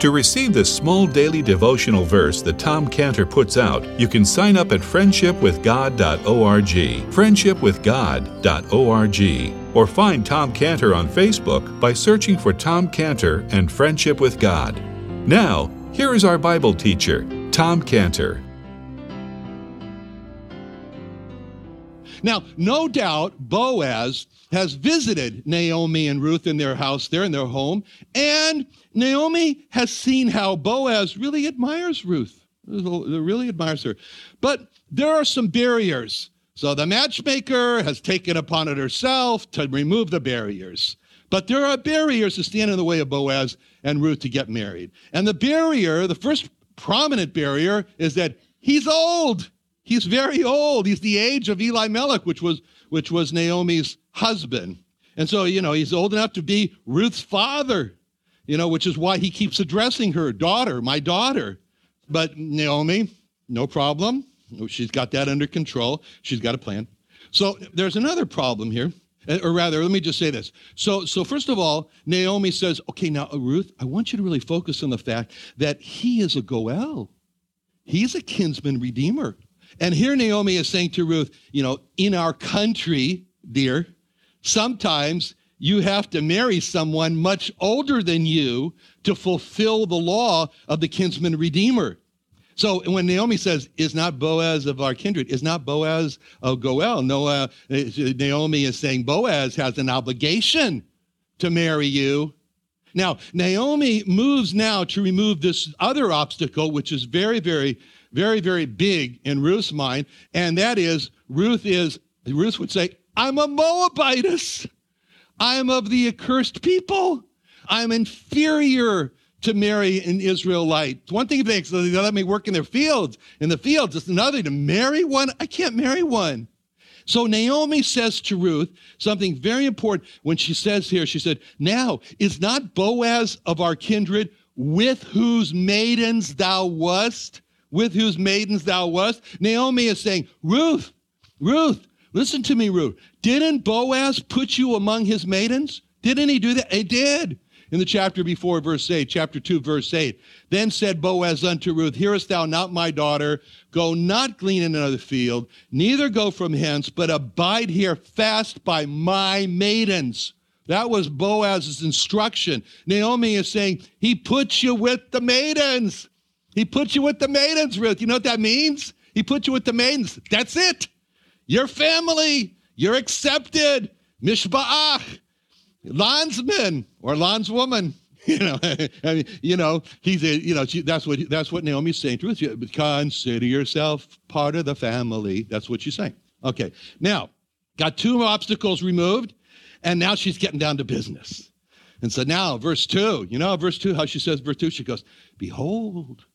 To receive this small daily devotional verse that Tom Cantor puts out, you can sign up at friendshipwithgod.org, friendshipwithgod.org, or find Tom Cantor on Facebook by searching for Tom Cantor and Friendship with God. Now, here is our Bible teacher, Tom Cantor. Now, no doubt Boaz has visited Naomi and Ruth in their house there in their home, and Naomi has seen how Boaz really admires Ruth. Really admires her. But there are some barriers. So the matchmaker has taken upon it herself to remove the barriers. But there are barriers that stand in the way of Boaz and Ruth to get married. And the barrier, the first prominent barrier, is that he's old. He's very old. He's the age of Elimelech, which was, which was Naomi's husband. And so, you know, he's old enough to be Ruth's father, you know, which is why he keeps addressing her daughter, my daughter. But Naomi, no problem. She's got that under control. She's got a plan. So there's another problem here. Uh, or rather, let me just say this. So, so first of all, Naomi says, okay, now, Ruth, I want you to really focus on the fact that he is a Goel. He's a kinsman redeemer. And here Naomi is saying to Ruth, you know, in our country, dear, sometimes you have to marry someone much older than you to fulfill the law of the kinsman redeemer. So when Naomi says, is not Boaz of our kindred, is not Boaz of Goel, no, Naomi is saying Boaz has an obligation to marry you. Now, Naomi moves now to remove this other obstacle, which is very, very very, very big in Ruth's mind, and that is Ruth is, Ruth would say, I'm a Moabitess. I'm of the accursed people. I'm inferior to marry an Israelite. one thing they, so they let me work in their fields, in the fields. It's another to marry one. I can't marry one. So Naomi says to Ruth something very important when she says here, she said, Now is not Boaz of our kindred with whose maidens thou wast? With whose maidens thou wast. Naomi is saying, Ruth, Ruth, listen to me, Ruth. Didn't Boaz put you among his maidens? Didn't he do that? He did. In the chapter before, verse 8, chapter 2, verse 8. Then said Boaz unto Ruth, Hearest thou not my daughter? Go not glean in another field, neither go from hence, but abide here fast by my maidens. That was Boaz's instruction. Naomi is saying, He puts you with the maidens. He put you with the maidens, Ruth. You know what that means? He put you with the maidens. That's it. Your family. You're accepted. Mishpacha. Landsman or landswoman. You know, I mean, you know, he's a, you know, she, that's what that's what Naomi's saying to Ruth. Consider yourself part of the family. That's what she's saying. Okay, now got two obstacles removed, and now she's getting down to business. And so now, verse two, you know, verse two, how she says, verse two, she goes, "Behold,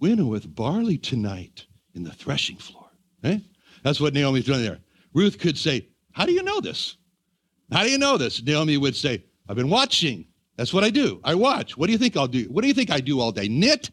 winnoweth barley tonight in the threshing floor. Eh? That's what Naomi's doing there. Ruth could say, How do you know this? How do you know this? Naomi would say, I've been watching. That's what I do. I watch. What do you think I'll do? What do you think I do all day? Knit?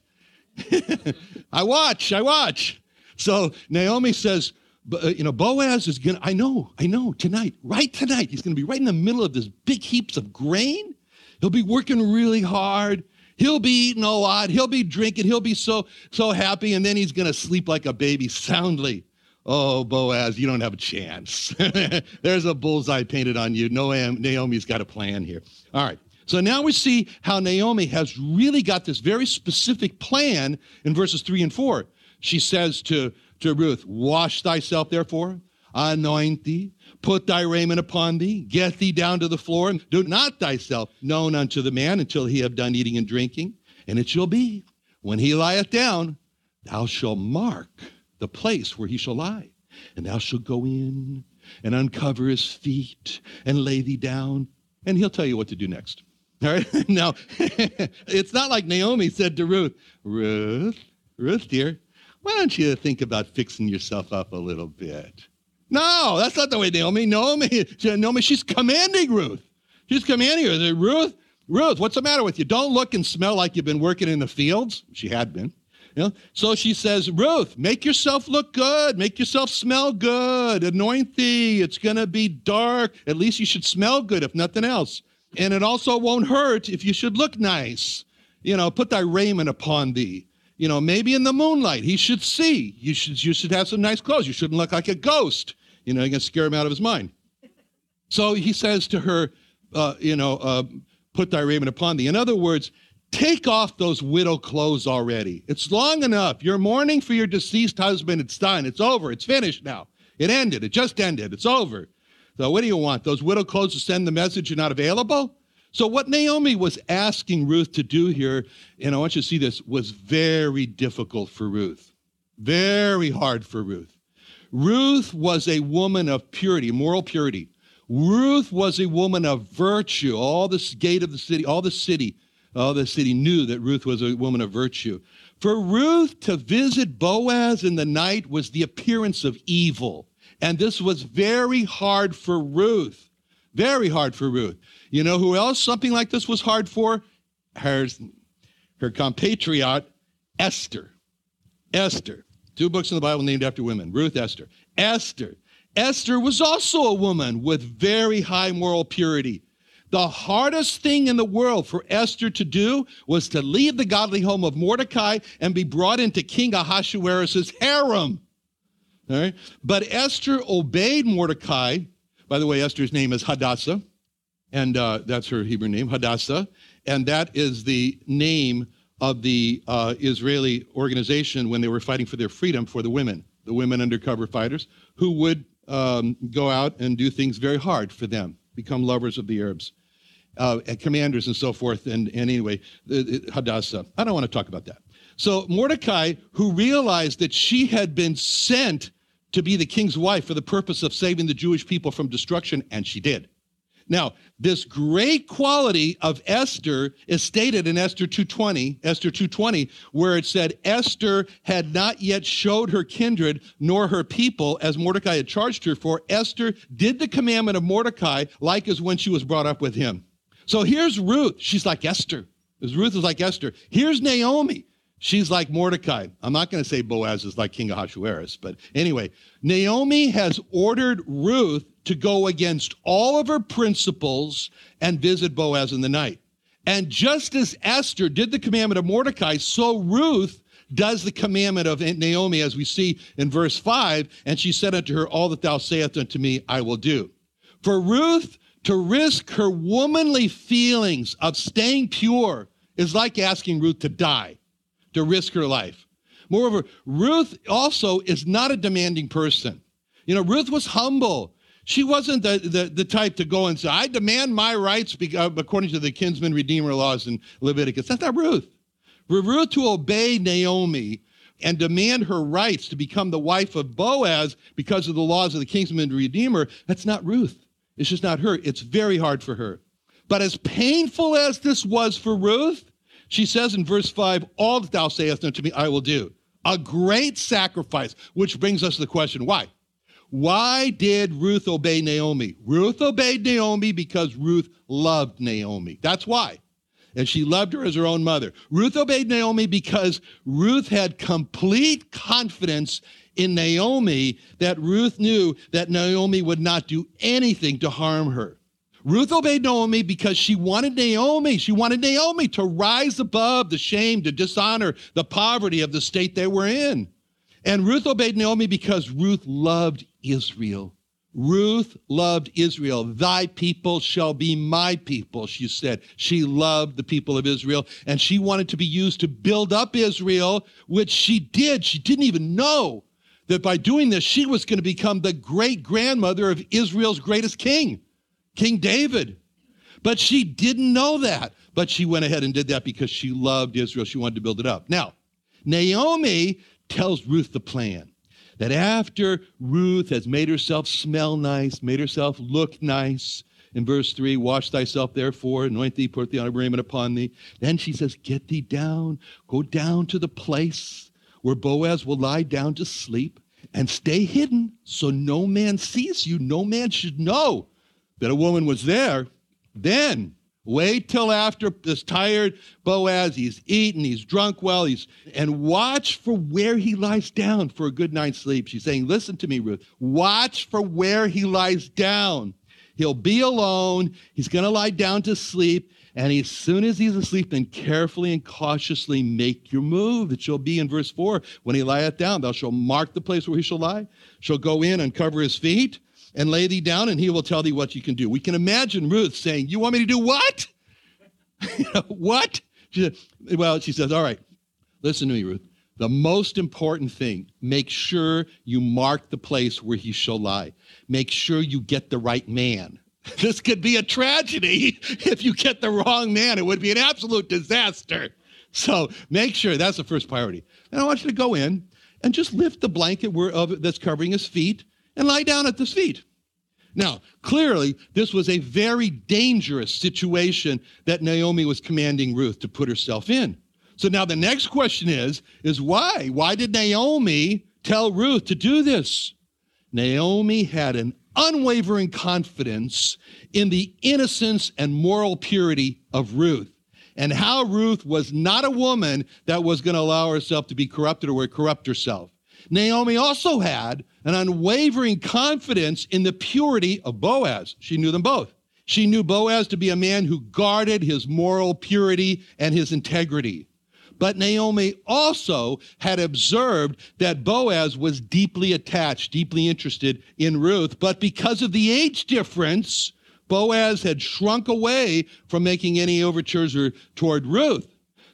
I watch. I watch. So Naomi says, uh, you know, Boaz is going to, I know, I know, tonight, right tonight, he's going to be right in the middle of this big heaps of grain. He'll be working really hard He'll be eating a lot. He'll be drinking. He'll be so, so happy. And then he's going to sleep like a baby soundly. Oh, Boaz, you don't have a chance. There's a bullseye painted on you. Naomi's got a plan here. All right. So now we see how Naomi has really got this very specific plan in verses three and four. She says to, to Ruth, Wash thyself, therefore, anoint thee, put thy raiment upon thee, get thee down to the floor, and do not thyself known unto the man until he have done eating and drinking. And it shall be, when he lieth down, thou shalt mark the place where he shall lie, and thou shalt go in and uncover his feet and lay thee down, and he'll tell you what to do next. All right. now, it's not like Naomi said to Ruth, Ruth, Ruth, dear, why don't you think about fixing yourself up a little bit? No, that's not the way Naomi. Naomi, Naomi, she's commanding Ruth. She's commanding her. Ruth, Ruth, what's the matter with you? Don't look and smell like you've been working in the fields. She had been. You know? So she says, Ruth, make yourself look good. Make yourself smell good. Anoint thee. It's going to be dark. At least you should smell good, if nothing else. And it also won't hurt if you should look nice. You know, put thy raiment upon thee. You know, maybe in the moonlight, he should see. You should, you should have some nice clothes. You shouldn't look like a ghost. You know, you're going to scare him out of his mind. So he says to her, uh, you know, uh, put thy raiment upon thee. In other words, take off those widow clothes already. It's long enough. You're mourning for your deceased husband. It's done. It's over. It's finished now. It ended. It just ended. It's over. So what do you want? Those widow clothes to send the message you're not available? So what Naomi was asking Ruth to do here, and I want you to see this, was very difficult for Ruth. Very hard for Ruth. Ruth was a woman of purity, moral purity. Ruth was a woman of virtue. All the gate of the city, all the city, all the city knew that Ruth was a woman of virtue. For Ruth to visit Boaz in the night was the appearance of evil. And this was very hard for Ruth. Very hard for Ruth. You know who else something like this was hard for? Her, her compatriot, Esther. Esther. Two books in the Bible named after women Ruth, Esther. Esther. Esther was also a woman with very high moral purity. The hardest thing in the world for Esther to do was to leave the godly home of Mordecai and be brought into King Ahasuerus' harem. All right? But Esther obeyed Mordecai. By the way, Esther's name is Hadassah, and uh, that's her Hebrew name, Hadassah. And that is the name of the uh, Israeli organization when they were fighting for their freedom for the women, the women undercover fighters, who would um, go out and do things very hard for them, become lovers of the Arabs. Uh, and commanders and so forth. And, and anyway, Hadassah. I don't want to talk about that. So Mordecai, who realized that she had been sent to be the king's wife for the purpose of saving the Jewish people from destruction, and she did. Now, this great quality of Esther is stated in Esther 2:20, Esther 2:20, where it said Esther had not yet showed her kindred nor her people as Mordecai had charged her for. Esther did the commandment of Mordecai like as when she was brought up with him. So here's Ruth. She's like Esther. As Ruth is like Esther. Here's Naomi. She's like Mordecai. I'm not going to say Boaz is like King Ahasuerus, but anyway, Naomi has ordered Ruth to go against all of her principles and visit Boaz in the night. And just as Esther did the commandment of Mordecai, so Ruth does the commandment of Naomi, as we see in verse 5. And she said unto her, All that thou sayest unto me, I will do. For Ruth to risk her womanly feelings of staying pure is like asking Ruth to die to risk her life. Moreover, Ruth also is not a demanding person. You know, Ruth was humble. She wasn't the, the, the type to go and say, I demand my rights uh, according to the kinsman redeemer laws in Leviticus. That's not Ruth. Ruth to obey Naomi and demand her rights to become the wife of Boaz because of the laws of the kinsman redeemer, that's not Ruth. It's just not her. It's very hard for her. But as painful as this was for Ruth, she says in verse 5, All that thou sayest unto me, I will do. A great sacrifice, which brings us to the question why? Why did Ruth obey Naomi? Ruth obeyed Naomi because Ruth loved Naomi. That's why. And she loved her as her own mother. Ruth obeyed Naomi because Ruth had complete confidence in Naomi that Ruth knew that Naomi would not do anything to harm her. Ruth obeyed Naomi because she wanted Naomi. She wanted Naomi to rise above the shame, to dishonor, the poverty of the state they were in. And Ruth obeyed Naomi because Ruth loved Israel. Ruth loved Israel. Thy people shall be my people, she said. She loved the people of Israel and she wanted to be used to build up Israel, which she did. She didn't even know that by doing this, she was going to become the great grandmother of Israel's greatest king, King David. But she didn't know that. But she went ahead and did that because she loved Israel. She wanted to build it up. Now, Naomi tells Ruth the plan that after Ruth has made herself smell nice, made herself look nice, in verse 3, wash thyself therefore, anoint thee, put the raiment upon thee. Then she says, Get thee down, go down to the place where Boaz will lie down to sleep and stay hidden so no man sees you. No man should know that a woman was there. Then Wait till after this tired Boaz, he's eaten, he's drunk well, he's and watch for where he lies down for a good night's sleep. She's saying, Listen to me, Ruth. Watch for where he lies down. He'll be alone, he's gonna lie down to sleep, and as soon as he's asleep, then carefully and cautiously make your move. It shall be in verse 4 when he lieth down, thou shalt mark the place where he shall lie, shall go in and cover his feet and lay thee down, and he will tell thee what you can do. We can imagine Ruth saying, You want me to do what? what? She said, well, she says, All right, listen to me, Ruth. The most important thing, make sure you mark the place where he shall lie. Make sure you get the right man. This could be a tragedy if you get the wrong man. It would be an absolute disaster. So make sure that's the first priority. And I want you to go in and just lift the blanket where, of, that's covering his feet and lie down at his feet. Now, clearly, this was a very dangerous situation that Naomi was commanding Ruth to put herself in. So now the next question is, is why? Why did Naomi tell Ruth to do this? Naomi had an unwavering confidence in the innocence and moral purity of Ruth and how Ruth was not a woman that was going to allow herself to be corrupted or corrupt herself. Naomi also had an unwavering confidence in the purity of Boaz. She knew them both. She knew Boaz to be a man who guarded his moral purity and his integrity. But Naomi also had observed that Boaz was deeply attached, deeply interested in Ruth. But because of the age difference, Boaz had shrunk away from making any overtures toward Ruth.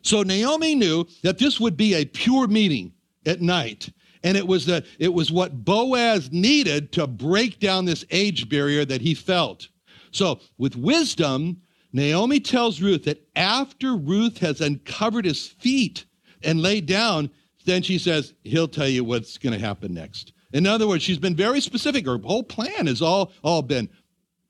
So Naomi knew that this would be a pure meeting at night. And it was, the, it was what Boaz needed to break down this age barrier that he felt. So, with wisdom, Naomi tells Ruth that after Ruth has uncovered his feet and laid down, then she says, He'll tell you what's going to happen next. In other words, she's been very specific. Her whole plan has all, all been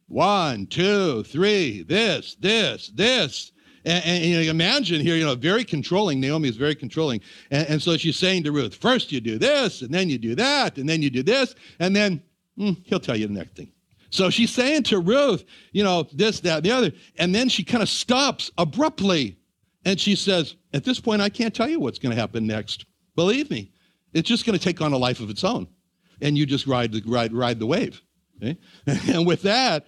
one, two, three, this, this, this. And, and, you imagine here, you know, very controlling. Naomi is very controlling. And, and, so she's saying to Ruth, first you do this, and then you do that, and then you do this, and then hmm, he'll tell you the next thing. So she's saying to Ruth, you know, this, that, the other. And then she kind of stops abruptly. And she says, At this point, I can't tell you what's going to happen next. Believe me, it's just going to take on a life of its own. And you just ride the, ride, ride the wave. Okay? And with that,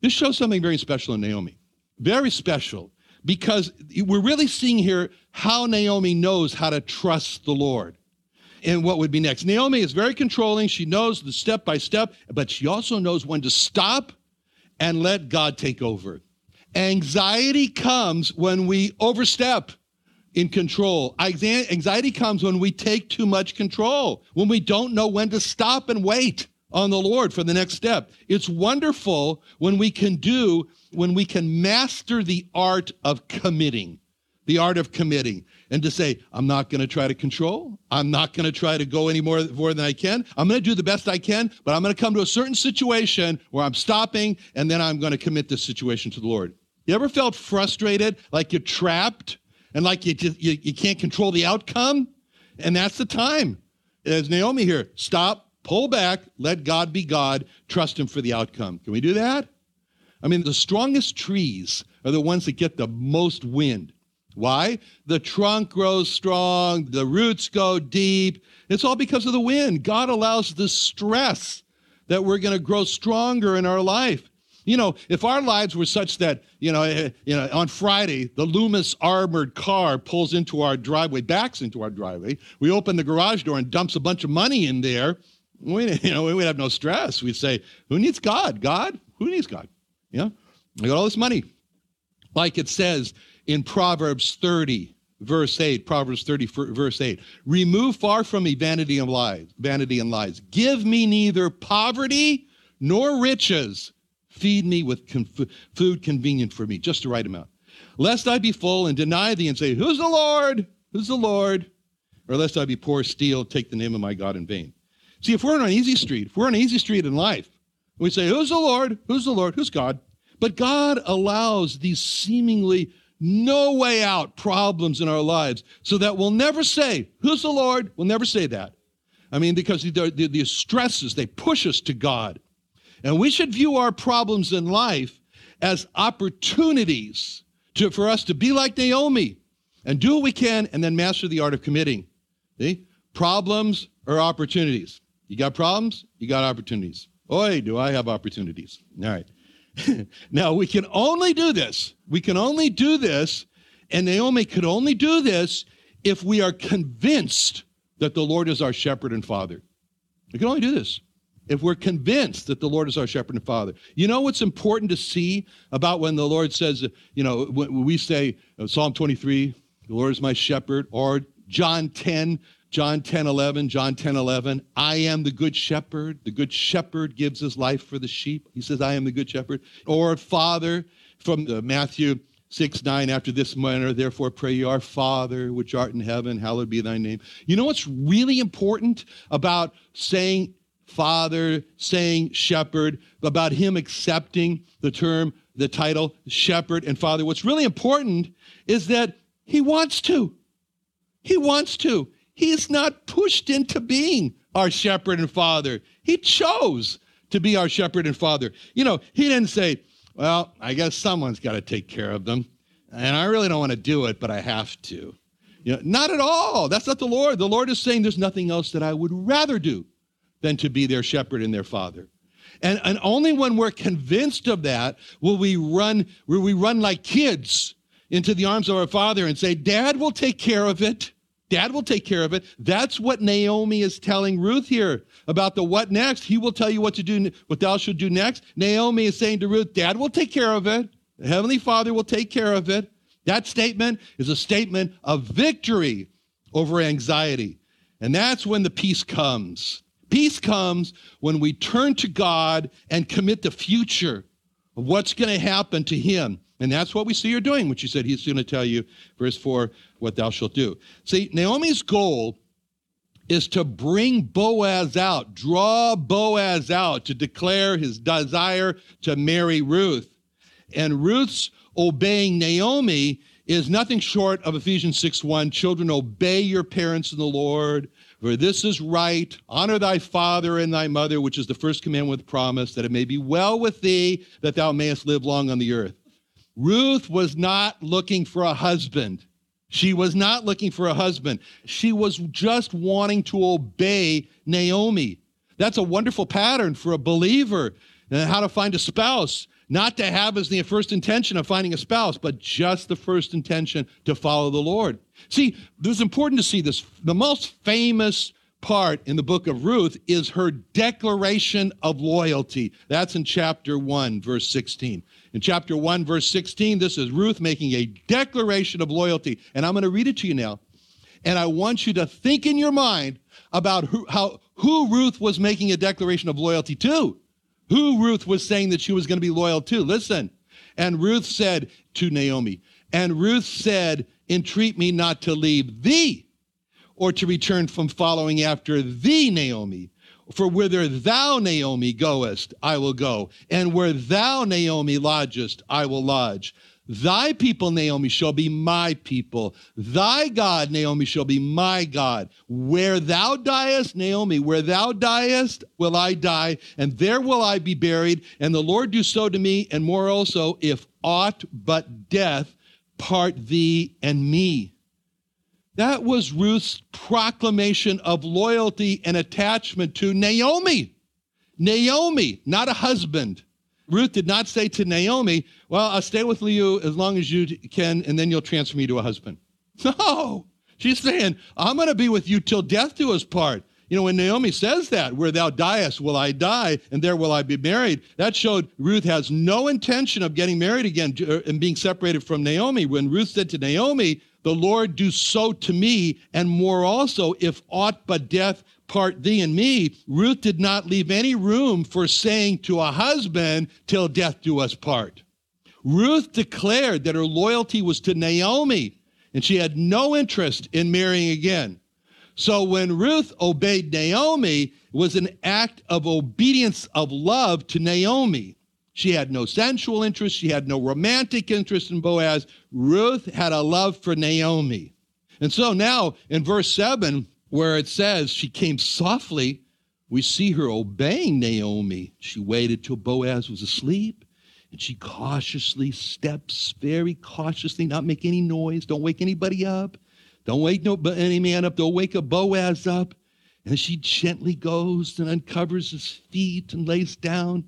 this shows something very special in Naomi. Very special because we're really seeing here how Naomi knows how to trust the Lord and what would be next. Naomi is very controlling. She knows the step by step, but she also knows when to stop and let God take over. Anxiety comes when we overstep in control. Anxiety comes when we take too much control, when we don't know when to stop and wait on the Lord for the next step. It's wonderful when we can do, when we can master the art of committing, the art of committing, and to say, I'm not going to try to control. I'm not going to try to go any more, more than I can. I'm going to do the best I can, but I'm going to come to a certain situation where I'm stopping, and then I'm going to commit this situation to the Lord. You ever felt frustrated, like you're trapped, and like you, just, you, you can't control the outcome? And that's the time. As Naomi here, stop, Pull back, let God be God, trust Him for the outcome. Can we do that? I mean, the strongest trees are the ones that get the most wind. Why? The trunk grows strong, the roots go deep. It's all because of the wind. God allows the stress that we're going to grow stronger in our life. You know, if our lives were such that, you know, eh, you know, on Friday, the Loomis armored car pulls into our driveway, backs into our driveway, we open the garage door and dumps a bunch of money in there, we, you know, we'd have no stress. We'd say, who needs God? God? Who needs God? Yeah. I got all this money. Like it says in Proverbs 30, verse 8, Proverbs 30, verse 8. Remove far from me vanity and lies, vanity and lies. Give me neither poverty nor riches Feed me with food convenient for me, just the right amount. Lest I be full and deny thee and say, Who's the Lord? Who's the Lord? Or lest I be poor, steal, take the name of my God in vain. See, if we're on an easy street, if we're on an easy street in life, we say, Who's the Lord? Who's the Lord? Who's God? But God allows these seemingly no way out problems in our lives so that we'll never say, Who's the Lord? We'll never say that. I mean, because the, the, the stresses, they push us to God. And we should view our problems in life as opportunities to, for us to be like Naomi and do what we can and then master the art of committing. See? Problems are opportunities. You got problems, you got opportunities. Oi, do I have opportunities? All right. now, we can only do this. We can only do this, and Naomi could only do this if we are convinced that the Lord is our shepherd and father. We can only do this if we're convinced that the Lord is our shepherd and father. You know what's important to see about when the Lord says, you know, when we say uh, Psalm 23, the Lord is my shepherd, or John 10, John 10, 11, John 10, 11, I am the good shepherd. The good shepherd gives his life for the sheep. He says, I am the good shepherd. Or Father from the Matthew 6, 9, after this manner, therefore pray you, our Father, which art in heaven, hallowed be thy name. You know what's really important about saying father, saying shepherd, about him accepting the term, the title shepherd and father. What's really important is that he wants to. He wants to. He is not pushed into being our shepherd and father. He chose to be our shepherd and father. You know, he didn't say, well, I guess someone's got to take care of them. And I really don't want to do it, but I have to. You know, not at all. That's not the Lord. The Lord is saying there's nothing else that I would rather do than to be their shepherd and their father. And, and only when we're convinced of that will we run, will we run like kids into the arms of our father and say, Dad will take care of it. Dad will take care of it. That's what Naomi is telling Ruth here about the what next. He will tell you what to do, what thou should do next. Naomi is saying to Ruth, Dad will take care of it. The Heavenly Father will take care of it. That statement is a statement of victory over anxiety. And that's when the peace comes. Peace comes when we turn to God and commit the future of what's going to happen to him. And that's what we see her doing when she said, He's going to tell you, verse 4, what thou shalt do. See, Naomi's goal is to bring Boaz out, draw Boaz out to declare his desire to marry Ruth. And Ruth's obeying Naomi is nothing short of Ephesians 6 1. Children, obey your parents in the Lord, for this is right. Honor thy father and thy mother, which is the first commandment with promise, that it may be well with thee, that thou mayest live long on the earth. Ruth was not looking for a husband. She was not looking for a husband. She was just wanting to obey Naomi. That's a wonderful pattern for a believer and how to find a spouse. Not to have as the first intention of finding a spouse, but just the first intention to follow the Lord. See, it's important to see this. The most famous part in the book of Ruth is her declaration of loyalty. That's in chapter 1, verse 16. In chapter 1, verse 16, this is Ruth making a declaration of loyalty. And I'm going to read it to you now. And I want you to think in your mind about who, how, who Ruth was making a declaration of loyalty to. Who Ruth was saying that she was going to be loyal to. Listen. And Ruth said to Naomi, and Ruth said, Entreat me not to leave thee or to return from following after thee, Naomi. For whither thou, Naomi, goest, I will go, and where thou, Naomi, lodgest, I will lodge. Thy people, Naomi, shall be my people. Thy God, Naomi, shall be my God. Where thou diest, Naomi, where thou diest, will I die, and there will I be buried. And the Lord do so to me, and more also, if aught but death part thee and me. That was Ruth's proclamation of loyalty and attachment to Naomi. Naomi, not a husband. Ruth did not say to Naomi, Well, I'll stay with you as long as you can, and then you'll transfer me to a husband. No, she's saying, I'm going to be with you till death do us part. You know, when Naomi says that, where thou diest will I die, and there will I be married, that showed Ruth has no intention of getting married again uh, and being separated from Naomi. When Ruth said to Naomi, The Lord do so to me, and more also, if aught but death part thee and me, Ruth did not leave any room for saying to a husband, Till death do us part. Ruth declared that her loyalty was to Naomi, and she had no interest in marrying again. So when Ruth obeyed Naomi, it was an act of obedience of love to Naomi. She had no sensual interest, she had no romantic interest in Boaz. Ruth had a love for Naomi. And so now in verse 7, where it says she came softly, we see her obeying Naomi. She waited till Boaz was asleep and she cautiously steps very cautiously, not make any noise, don't wake anybody up. Don't wake no, any man up. Don't wake a Boaz up. And she gently goes and uncovers his feet and lays down.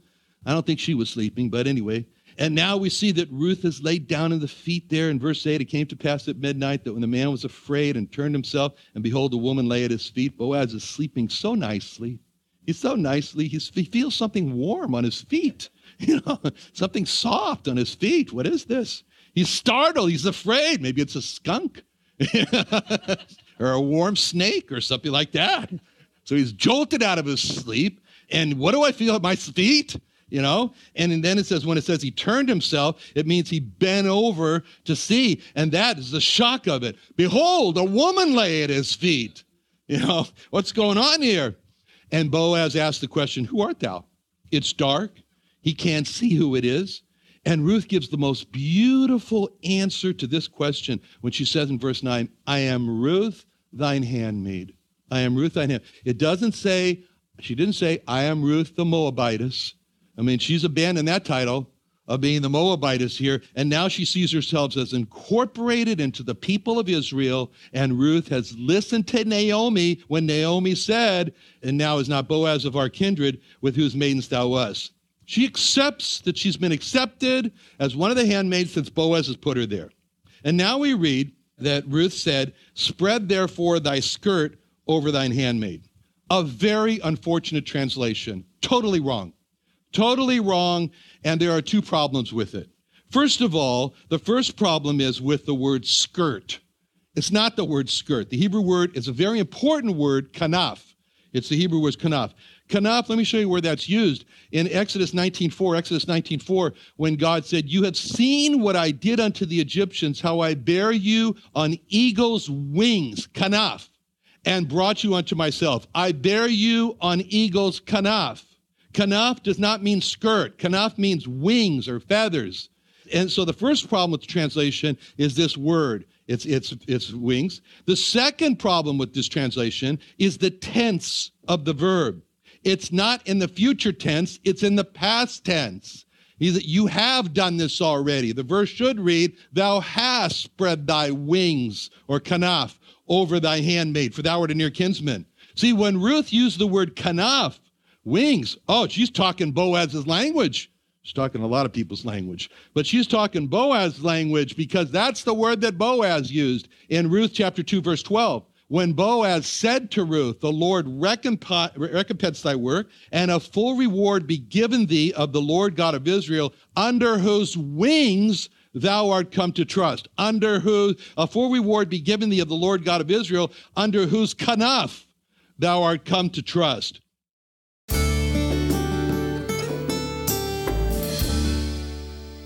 I don't think she was sleeping, but anyway. And now we see that Ruth has laid down in the feet there. In verse 8, it came to pass at midnight that when the man was afraid and turned himself, and behold, the woman lay at his feet. Boaz is sleeping so nicely. He's so nicely. He's, he feels something warm on his feet, you know, something soft on his feet. What is this? He's startled. He's afraid. Maybe it's a skunk. or a warm snake or something like that. So he's jolted out of his sleep. And what do I feel at my feet? You know? And then it says, when it says he turned himself, it means he bent over to see. And that is the shock of it. Behold, a woman lay at his feet. You know, what's going on here? And Boaz asked the question, Who art thou? It's dark. He can't see who it is. And Ruth gives the most beautiful answer to this question when she says in verse 9, I am Ruth, thine handmaid. I am Ruth, thine handmaid. It doesn't say, she didn't say, I am Ruth the Moabitess. I mean, she's abandoned that title of being the Moabitess here, and now she sees herself as incorporated into the people of Israel. And Ruth has listened to Naomi when Naomi said, And now is not Boaz of our kindred, with whose maidens thou wast. She accepts that she's been accepted as one of the handmaids since Boaz has put her there. And now we read that Ruth said, Spread therefore thy skirt over thine handmaid. A very unfortunate translation. Totally wrong. Totally wrong. And there are two problems with it. First of all, the first problem is with the word skirt. It's not the word skirt. The Hebrew word is a very important word, kanaf. It's the Hebrew word kanaf. Kanaf, let me show you where that's used. In Exodus 19.4, Exodus 19.4, when God said, You have seen what I did unto the Egyptians, how I bear you on eagle's wings, kanaf, and brought you unto myself. I bear you on eagle's kanaf. Kanaf does not mean skirt. Kanaf means wings or feathers. And so the first problem with the translation is this word. It's, it's, it's wings. The second problem with this translation is the tense of the verb. It's not in the future tense, it's in the past tense. He's, you have done this already. The verse should read, Thou hast spread thy wings, or kanaf, over thy handmaid, for thou art a near kinsman. See, when Ruth used the word kanaf, wings, oh, she's talking Boaz's language. She's talking a lot of people's language, but she's talking Boaz's language because that's the word that Boaz used in Ruth chapter 2, verse 12 when Boaz said to Ruth, The Lord recompense thy work, and a full reward be given thee of the Lord God of Israel, under whose wings thou art come to trust. Under whose a full reward be given thee of the Lord God of Israel, under whose kanaf thou art come to trust.